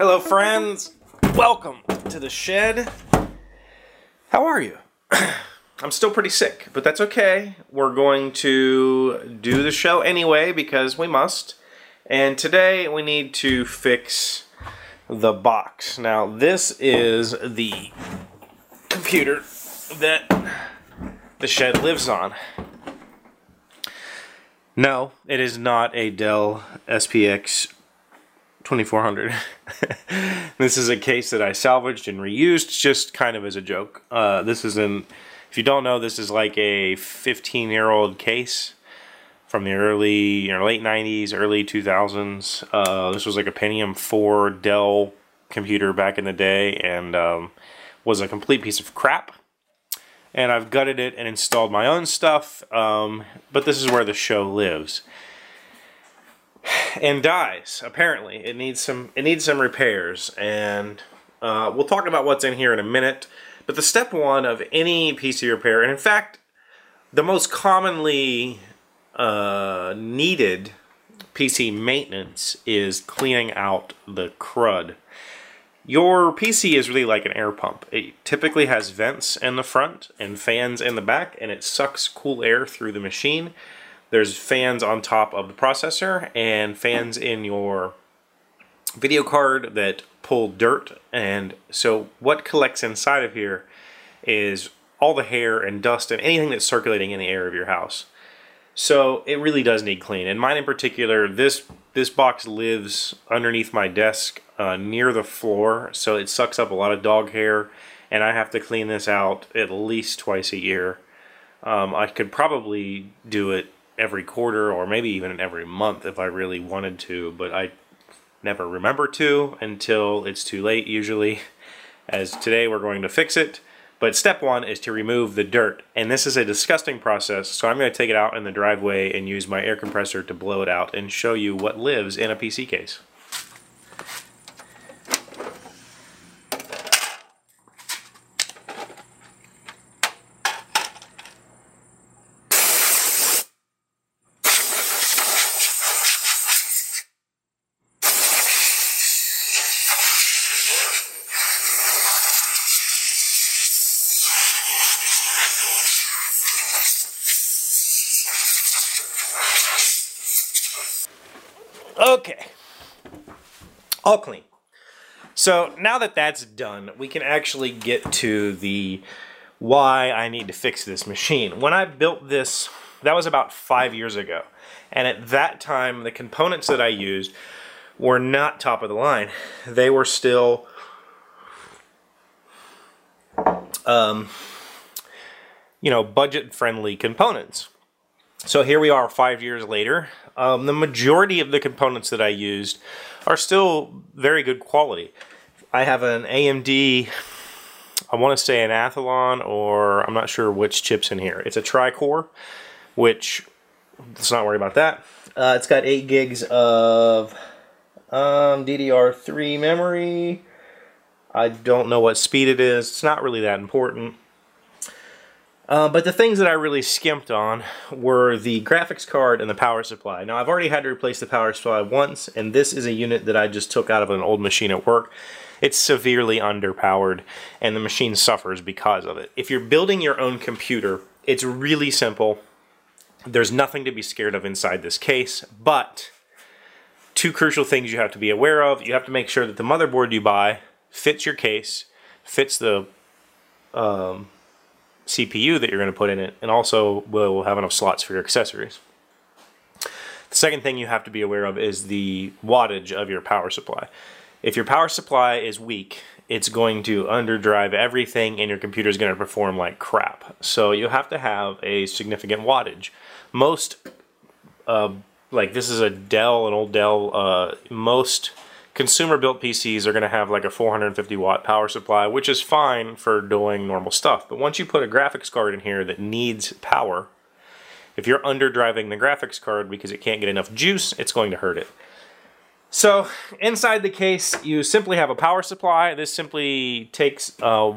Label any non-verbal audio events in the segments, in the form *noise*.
Hello, friends. Welcome to the shed. How are you? *clears throat* I'm still pretty sick, but that's okay. We're going to do the show anyway because we must. And today we need to fix the box. Now, this is the computer that the shed lives on. No, it is not a Dell SPX 2400. *laughs* this is a case that I salvaged and reused just kind of as a joke. Uh, this is an, if you don't know, this is like a 15 year old case from the early, you know, late 90s, early 2000s. Uh, this was like a Pentium 4 Dell computer back in the day and um, was a complete piece of crap. And I've gutted it and installed my own stuff, um, but this is where the show lives and dies. Apparently, it needs some it needs some repairs, and uh, we'll talk about what's in here in a minute. But the step one of any PC repair, and in fact, the most commonly uh, needed PC maintenance is cleaning out the crud. Your PC is really like an air pump. It typically has vents in the front and fans in the back, and it sucks cool air through the machine. There's fans on top of the processor and fans in your video card that pull dirt. And so what collects inside of here is all the hair and dust and anything that's circulating in the air of your house. So it really does need clean. And mine in particular, this this box lives underneath my desk uh, near the floor, so it sucks up a lot of dog hair, and I have to clean this out at least twice a year. Um, I could probably do it every quarter or maybe even every month if I really wanted to, but I never remember to until it's too late usually. As today we're going to fix it. But step one is to remove the dirt. And this is a disgusting process, so I'm going to take it out in the driveway and use my air compressor to blow it out and show you what lives in a PC case. Okay. All clean. So now that that's done, we can actually get to the why I need to fix this machine. When I built this, that was about five years ago. And at that time, the components that I used were not top of the line. They were still um, you know, budget friendly components. So here we are five years later. Um, the majority of the components that I used are still very good quality. I have an AMD, I want to say an Athlon, or I'm not sure which chip's in here. It's a tri-core, which, let's not worry about that. Uh, it's got 8 gigs of um, DDR3 memory. I don't know what speed it is. It's not really that important. Uh, but the things that I really skimped on were the graphics card and the power supply. Now I've already had to replace the power supply once, and this is a unit that I just took out of an old machine at work. It's severely underpowered, and the machine suffers because of it. If you're building your own computer, it's really simple. There's nothing to be scared of inside this case, but two crucial things you have to be aware of. You have to make sure that the motherboard you buy fits your case, fits the um, CPU that you're going to put in it, and also will have enough slots for your accessories. The second thing you have to be aware of is the wattage of your power supply. If your power supply is weak, it's going to underdrive everything and your computer is going to perform like crap. So you have to have a significant wattage. Most, uh, like this is a Dell, an old Dell, uh, most consumer built PCs are going to have like a 450 watt power supply, which is fine for doing normal stuff. But once you put a graphics card in here that needs power, if you're underdriving the graphics card because it can't get enough juice, it's going to hurt it. So inside the case, you simply have a power supply. This simply takes uh,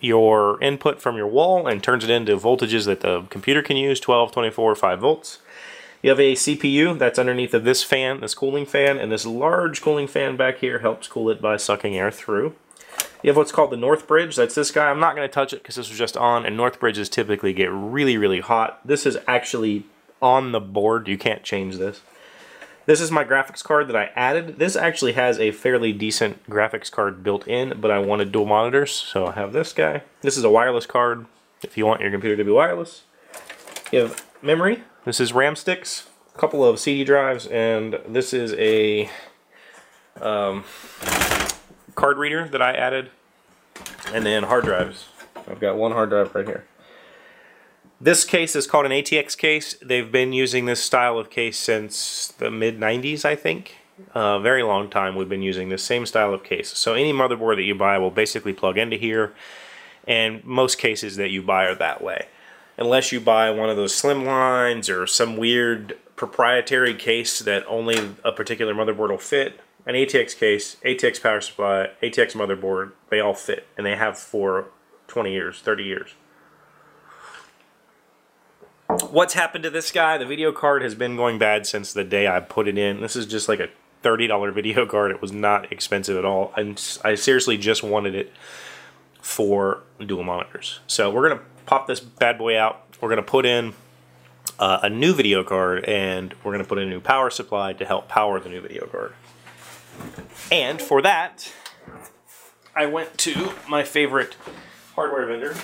your input from your wall and turns it into voltages that the computer can use, 12, 24, 5 volts. You have a CPU that's underneath of this fan, this cooling fan, and this large cooling fan back here helps cool it by sucking air through. You have what's called the North Bridge. That's this guy. I'm not going to touch it because this was just on, and North Bridges typically get really, really hot. This is actually on the board. You can't change this. This is my graphics card that I added. This actually has a fairly decent graphics card built in, but I wanted dual monitors, so I have this guy. This is a wireless card if you want your computer to be wireless. You have memory. This is RAM sticks, a couple of CD drives, and this is a um, card reader that I added, and then hard drives. I've got one hard drive right here. This case is called an ATX case. They've been using this style of case since the mid 90s, I think. A uh, very long time we've been using this same style of case. So any motherboard that you buy will basically plug into here, and most cases that you buy are that way. Unless you buy one of those slim lines or some weird proprietary case that only a particular motherboard will fit, an ATX case, ATX power supply, ATX motherboard, they all fit, and they have for 20 years, 30 years. What's happened to this guy? The video card has been going bad since the day I put it in. This is just like a $30 video card. It was not expensive at all. And I seriously just wanted it for dual monitors. So we're going to pop this bad boy out. We're going to put in uh, a new video card and we're going to put in a new power supply to help power the new video card. And for that, I went to my favorite hardware vendor,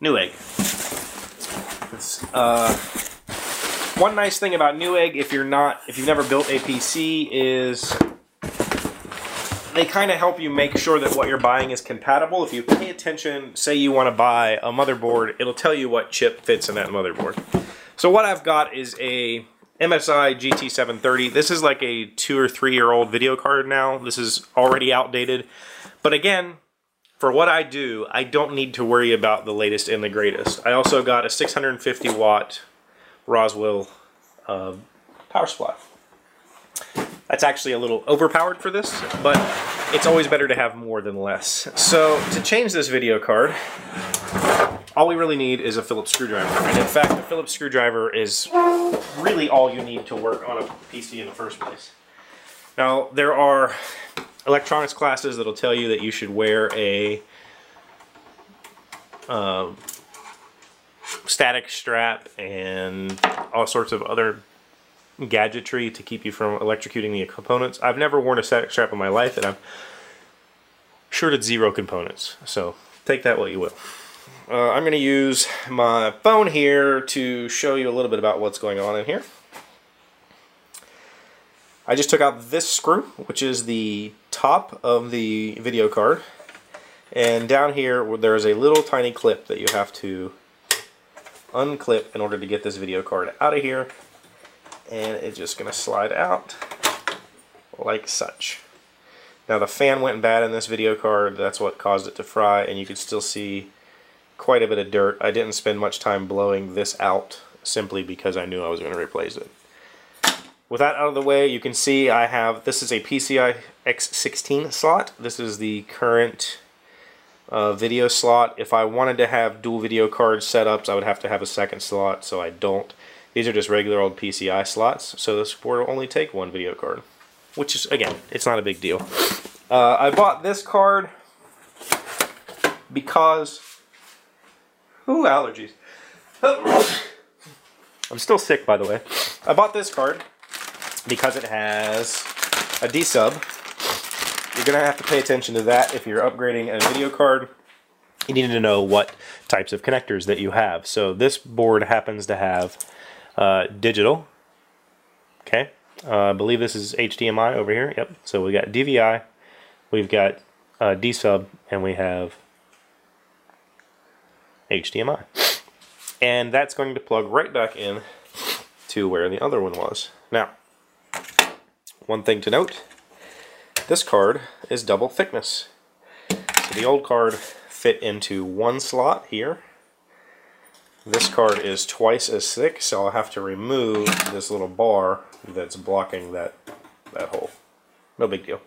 Newegg. Uh, one nice thing about Newegg, if you're not, if you've never built a PC, is they kind of help you make sure that what you're buying is compatible. If you pay attention, say you want to buy a motherboard, it'll tell you what chip fits in that motherboard. So what I've got is a MSI GT730. This is like a two or three year old video card now. This is already outdated. But again, for what I do, I don't need to worry about the latest and the greatest. I also got a 650 watt Rosewill uh, power supply. That's actually a little overpowered for this, but it's always better to have more than less. So to change this video card, all we really need is a Phillips screwdriver. And in fact, the Phillips screwdriver is really all you need to work on a PC in the first place. Now, there are electronics classes that'll tell you that you should wear a uh, static strap and all sorts of other gadgetry to keep you from electrocuting the components. I've never worn a static strap in my life and I'm sure it's zero components. So take that what you will. Uh, I'm going to use my phone here to show you a little bit about what's going on in here. I just took out this screw, which is the top of the video card. And down here, there is a little tiny clip that you have to unclip in order to get this video card out of here. And it's just going to slide out like such. Now the fan went bad in this video card, that's what caused it to fry, and you can still see quite a bit of dirt. I didn't spend much time blowing this out simply because I knew I was going to replace it. With that out of the way, you can see I have, this is a PCI X16 slot. This is the current uh, video slot. If I wanted to have dual video card setups, I would have to have a second slot, so I don't. These are just regular old PCI slots, so this board will only take one video card. Which is, again, it's not a big deal. Uh, I bought this card because... Ooh, allergies. *coughs* I'm still sick, by the way. I bought this card because it has a D-sub. You're going to have to pay attention to that if you're upgrading a video card. You need to know what types of connectors that you have. So this board happens to have uh, digital. Okay, uh, I believe this is HDMI over here. Yep. So we got DVI, we've got uh, D-sub, and we have HDMI. And that's going to plug right back in to where the other one was. Now, one thing to note, this card is double thickness. So the old card fit into one slot here. This card is twice as thick, so I'll have to remove this little bar that's blocking that, that hole. No big deal.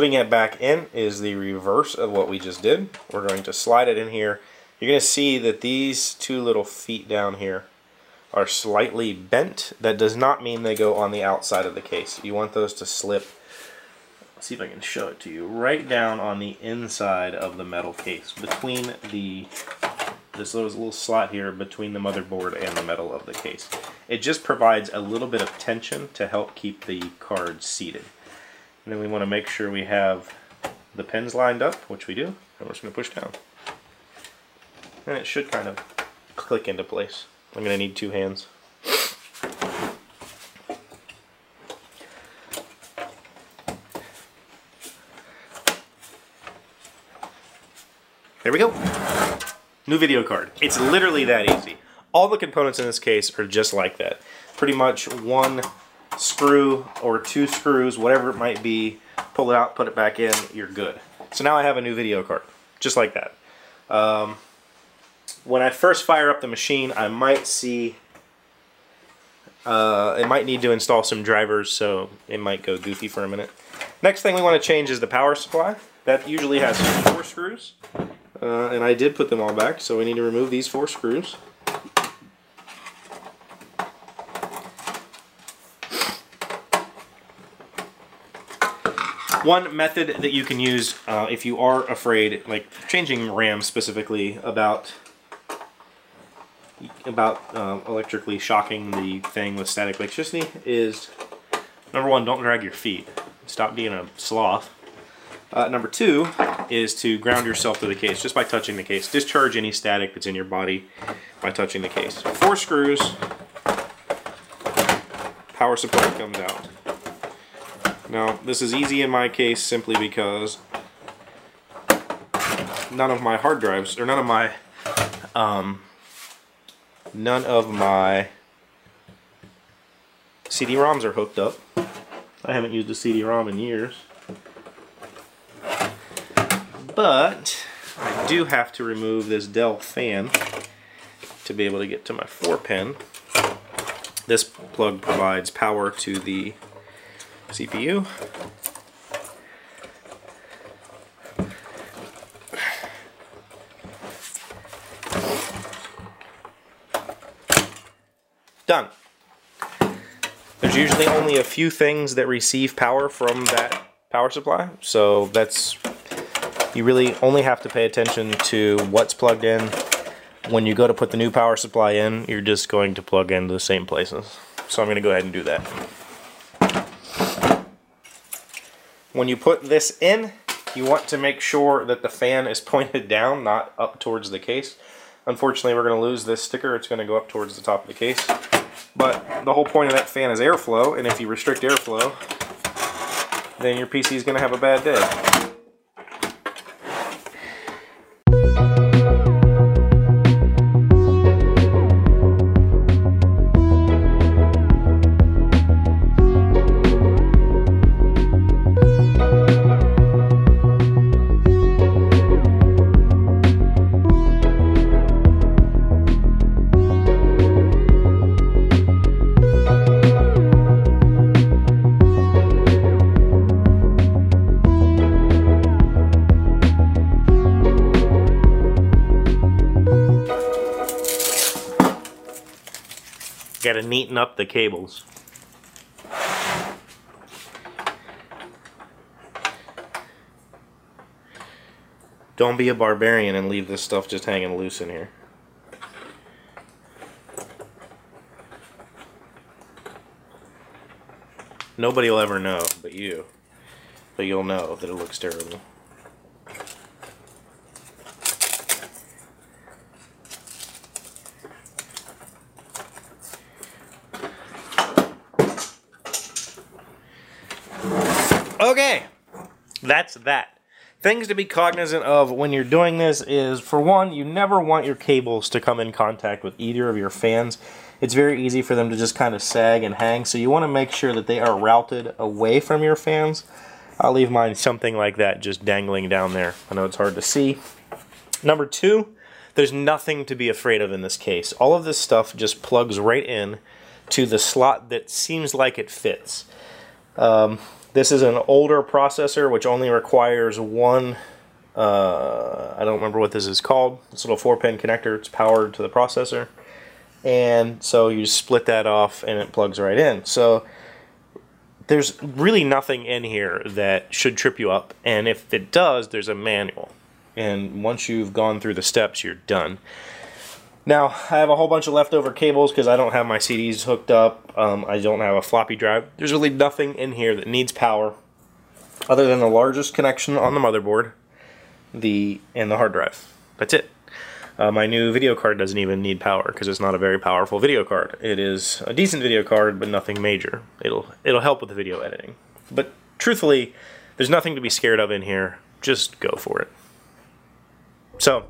Putting it back in is the reverse of what we just did. We're going to slide it in here. You're going to see that these two little feet down here are slightly bent. That does not mean they go on the outside of the case. You want those to slip, Let's see if I can show it to you, right down on the inside of the metal case between the this little, little slot here between the motherboard and the metal of the case. It just provides a little bit of tension to help keep the card seated. And then we want to make sure we have the pins lined up, which we do, and we're just going to push down. And it should kind of click into place. I'm going to need two hands. There we go. New video card. It's literally that easy. All the components in this case are just like that. Pretty much one screw or two screws, whatever it might be, pull it out, put it back in, you're good. So now I have a new video card, just like that. Um, when I first fire up the machine, I might see, uh, it might need to install some drivers, so it might go goofy for a minute. Next thing we want to change is the power supply. That usually has four screws. Uh, and I did put them all back, so we need to remove these four screws. One method that you can use uh, if you are afraid, like changing RAM specifically, about about uh, electrically shocking the thing with static electricity is number one, don't drag your feet. Stop being a sloth. Uh, number two is to ground yourself to the case just by touching the case. Discharge any static that's in your body by touching the case. Four screws, power supply comes out. Now, this is easy in my case simply because none of my hard drives, or none of my, um, none of my CD-ROMs are hooked up. I haven't used a CD-ROM in years. But I do have to remove this Dell fan to be able to get to my 4 pin. This plug provides power to the CPU. Done. There's usually only a few things that receive power from that power supply, so that's you really only have to pay attention to what's plugged in. When you go to put the new power supply in, you're just going to plug into the same places. So I'm going to go ahead and do that. When you put this in, you want to make sure that the fan is *laughs* pointed down, not up towards the case. Unfortunately, we're going to lose this sticker. It's going to go up towards the top of the case. But the whole point of that fan is airflow, and if you restrict airflow, then your PC is going to have a bad day. Got to neaten up the cables. Don't be a barbarian and leave this stuff just hanging loose in here. Nobody will ever know but you. But you'll know that it looks terrible. Okay, that's that. Things to be cognizant of when you're doing this is, for one, you never want your cables to come in contact with either of your fans. It's very easy for them to just kind of sag and hang, so you want to make sure that they are routed away from your fans. I'll leave mine something like that just dangling down there. I know it's hard to see. Number two, there's nothing to be afraid of in this case. All of this stuff just plugs right in to the slot that seems like it fits. Um, This is an older processor which only requires one, uh, I don't remember what this is called, this little 4-pin connector, it's powered to the processor. And so you split that off and it plugs right in. So there's really nothing in here that should trip you up. And if it does, there's a manual. And once you've gone through the steps, you're done. Now, I have a whole bunch of leftover cables because I don't have my CDs hooked up. Um, I don't have a floppy drive. There's really nothing in here that needs power other than the largest connection on the motherboard the and the hard drive. That's it. Uh, my new video card doesn't even need power because it's not a very powerful video card. It is a decent video card, but nothing major. It'll it'll help with the video editing. But truthfully, there's nothing to be scared of in here. Just go for it. So,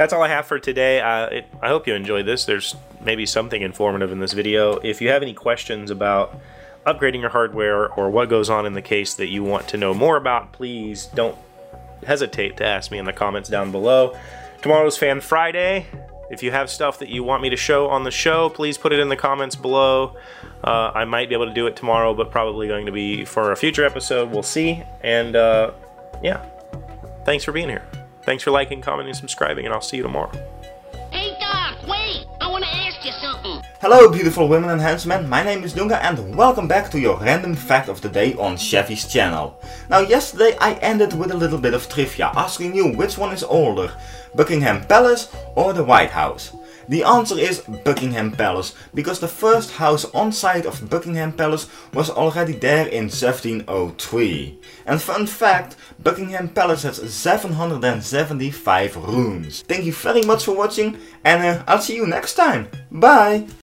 that's all I have for today. Uh, it, I hope you enjoyed this. There's maybe something informative in this video. If you have any questions about upgrading your hardware or what goes on in the case that you want to know more about, please don't hesitate to ask me in the comments down below. Tomorrow's Fan Friday. If you have stuff that you want me to show on the show, please put it in the comments below. Uh, I might be able to do it tomorrow, but probably going to be for a future episode. We'll see. And uh, yeah, thanks for being here. Thanks for liking, commenting, and subscribing, and I'll see you tomorrow. Hey Doc, wait! I want to ask you something. Hello beautiful women and handsmen, my name is Dunga and welcome back to your random fact of the day on Chevy's channel. Now yesterday I ended with a little bit of trivia asking you which one is older, Buckingham Palace or the White House. The answer is Buckingham Palace, because the first house on site of Buckingham Palace was already there in 1703. And fun fact, Buckingham Palace has 775 rooms. Thank you very much for watching and uh, I'll see you next time. Bye!